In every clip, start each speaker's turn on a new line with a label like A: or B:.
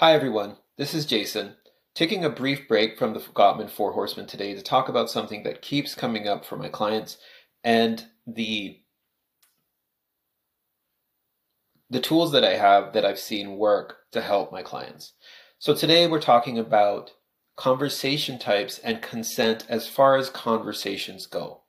A: Hi, everyone. This is Jason, taking a brief break from the Gottman Four Horsemen today to talk about something that keeps coming up for my clients and the the tools that I have that I've seen work to help my clients. So today we're talking about conversation types and consent as far as conversations go.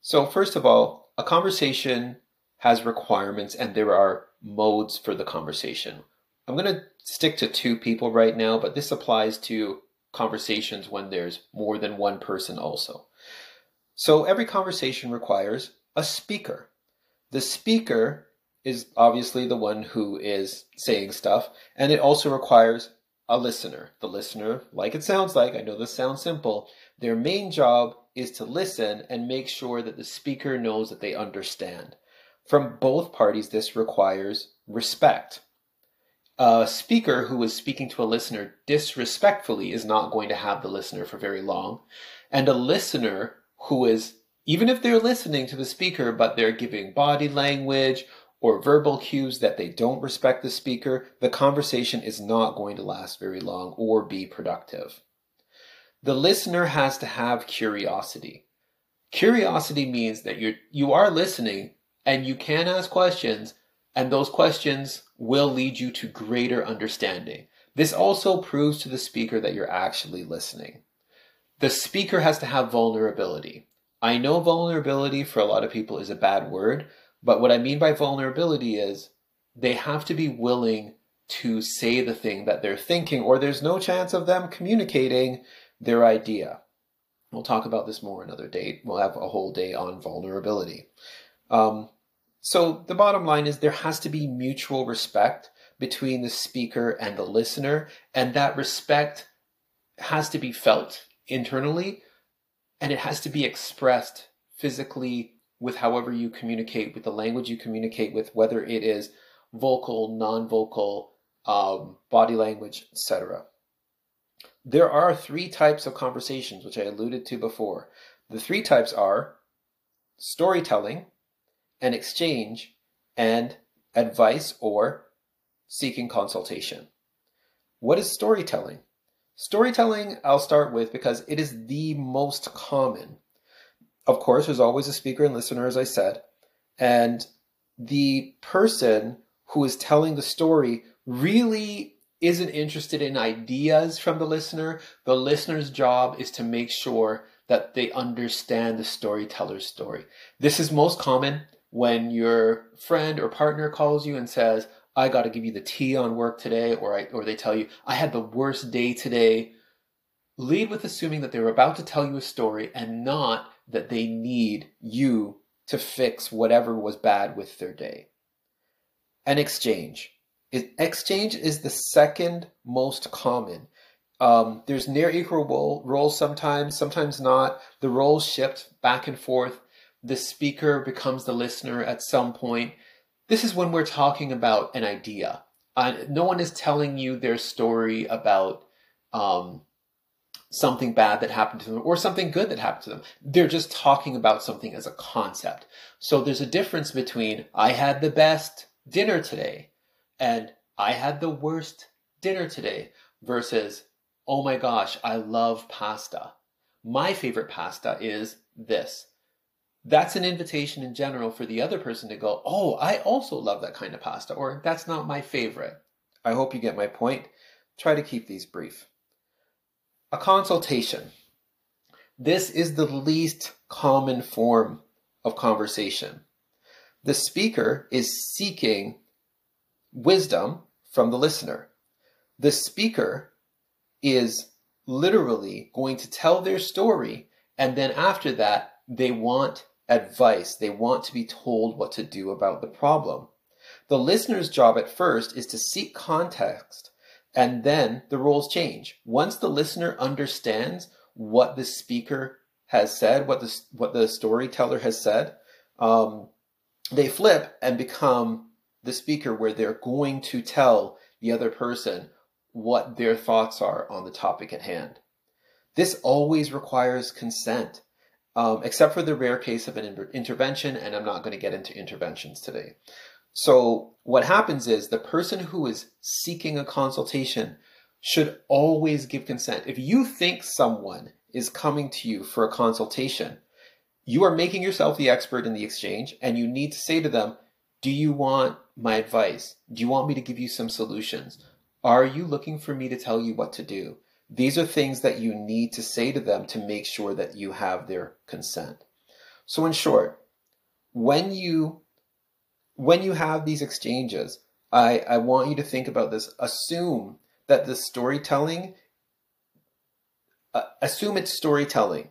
A: So first of all, a conversation has requirements and there are modes for the conversation. I'm going to stick to two people right now, but this applies to conversations when there's more than one person also. So every conversation requires a speaker. The speaker is obviously the one who is saying stuff, and it also requires a listener. The listener, like it sounds like, I know this sounds simple, their main job is to listen and make sure that the speaker knows that they understand. From both parties, this requires respect a speaker who is speaking to a listener disrespectfully is not going to have the listener for very long. And a listener who is, even if they're listening to the speaker, but they're giving body language or verbal cues that they don't respect the speaker, the conversation is not going to last very long or be productive. The listener has to have curiosity. Curiosity means that you're, you are listening and you can ask questions, and those questions will lead you to greater understanding. This also proves to the speaker that you're actually listening. The speaker has to have vulnerability. I know vulnerability for a lot of people is a bad word, but what I mean by vulnerability is they have to be willing to say the thing that they're thinking, or there's no chance of them communicating their idea. We'll talk about this more another date. We'll have a whole day on vulnerability. Um, so the bottom line is there has to be mutual respect between the speaker and the listener, and that respect has to be felt internally and it has to be expressed physically with however you communicate, with the language you communicate with, whether it is vocal, non vocal, um, body language, etc. There are three types of conversations, which I alluded to before. The three types are storytelling, an exchange, and advice or seeking consultation. What is storytelling? Storytelling, I'll start with because it is the most common. Of course, there's always a speaker and listener, as I said, and the person who is telling the story really isn't interested in ideas from the listener. The listener's job is to make sure that they understand the storyteller's story. This is most common when your friend or partner calls you and says, I got to give you the tea on work today, or, I, or they tell you, I had the worst day today, lead with assuming that they're about to tell you a story and not that they need you to fix whatever was bad with their day. An exchange. Exchange is the second most common. Um, there's near equal roles sometimes, sometimes not. The roles shift back and forth the speaker becomes the listener at some point. This is when we're talking about an idea. Uh, no one is telling you their story about um, something bad that happened to them or something good that happened to them. They're just talking about something as a concept. So there's a difference between I had the best dinner today and I had the worst dinner today versus oh my gosh, I love pasta. My favorite pasta is this that's an invitation in general for the other person to go, Oh, I also love that kind of pasta, or that's not my favorite. I hope you get my point. Try to keep these brief. A consultation. This is the least common form of conversation. The speaker is seeking wisdom from the listener. The speaker is literally going to tell their story, and then after that, they want advice. They want to be told what to do about the problem. The listener's job at first is to seek context and then the roles change. Once the listener understands what the speaker has said, what the, what the storyteller has said, um, they flip and become the speaker where they're going to tell the other person what their thoughts are on the topic at hand. This always requires consent um, except for the rare case of an intervention, and I'm not going to get into interventions today. So what happens is the person who is seeking a consultation should always give consent. If you think someone is coming to you for a consultation, you are making yourself the expert in the exchange and you need to say to them, do you want my advice? Do you want me to give you some solutions? Are you looking for me to tell you what to do? These are things that you need to say to them to make sure that you have their consent. So in short, when you when you have these exchanges, I, I want you to think about this. Assume that the storytelling uh, assume it's storytelling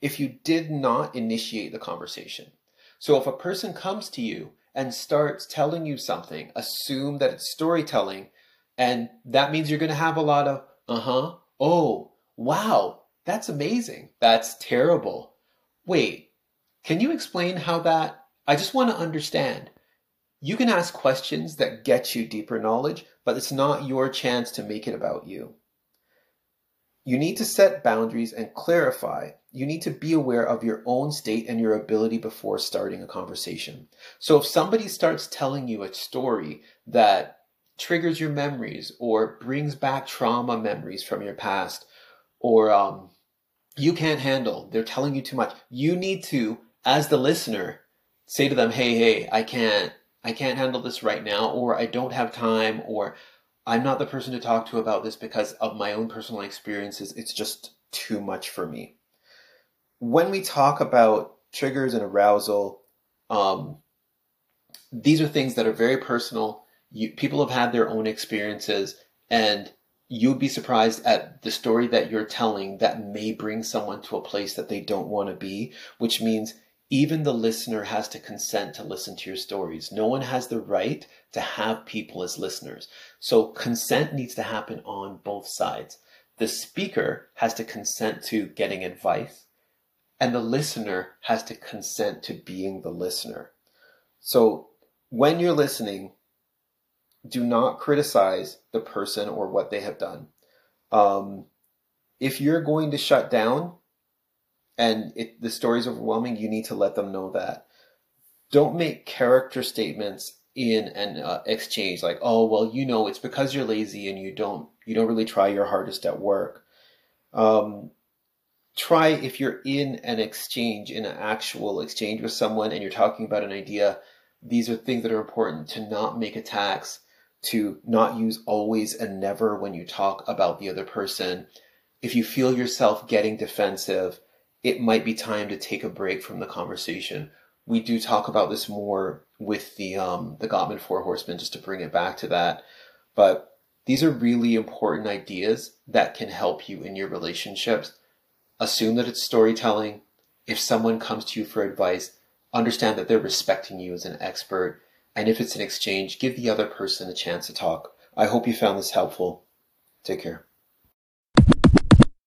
A: if you did not initiate the conversation. So if a person comes to you and starts telling you something, assume that it's storytelling, and that means you're going to have a lot of, uh huh, oh, wow, that's amazing, that's terrible. Wait, can you explain how that? I just want to understand. You can ask questions that get you deeper knowledge, but it's not your chance to make it about you. You need to set boundaries and clarify. You need to be aware of your own state and your ability before starting a conversation. So if somebody starts telling you a story that triggers your memories or brings back trauma memories from your past or um, you can't handle, they're telling you too much, you need to, as the listener, say to them, hey, hey, I can't, I can't handle this right now, or I don't have time, or I'm not the person to talk to about this because of my own personal experiences. It's just too much for me. When we talk about triggers and arousal, um, these are things that are very personal. You, people have had their own experiences, and you'd be surprised at the story that you're telling that may bring someone to a place that they don't want to be, which means even the listener has to consent to listen to your stories. No one has the right to have people as listeners. So consent needs to happen on both sides. The speaker has to consent to getting advice, and the listener has to consent to being the listener. So when you're listening, do not criticize the person or what they have done. Um, if you're going to shut down, and it, the story is overwhelming, you need to let them know that. Don't make character statements in an uh, exchange like, "Oh, well, you know, it's because you're lazy and you don't you don't really try your hardest at work." Um, try if you're in an exchange, in an actual exchange with someone, and you're talking about an idea. These are things that are important to not make attacks, to not use always and never when you talk about the other person. If you feel yourself getting defensive, it might be time to take a break from the conversation. We do talk about this more with the um, the Gottman Four Horsemen, just to bring it back to that. But these are really important ideas that can help you in your relationships. Assume that it's storytelling. If someone comes to you for advice, understand that they're respecting you as an expert. And if it's an exchange, give the other person a chance to talk. I hope you found this helpful. Take care.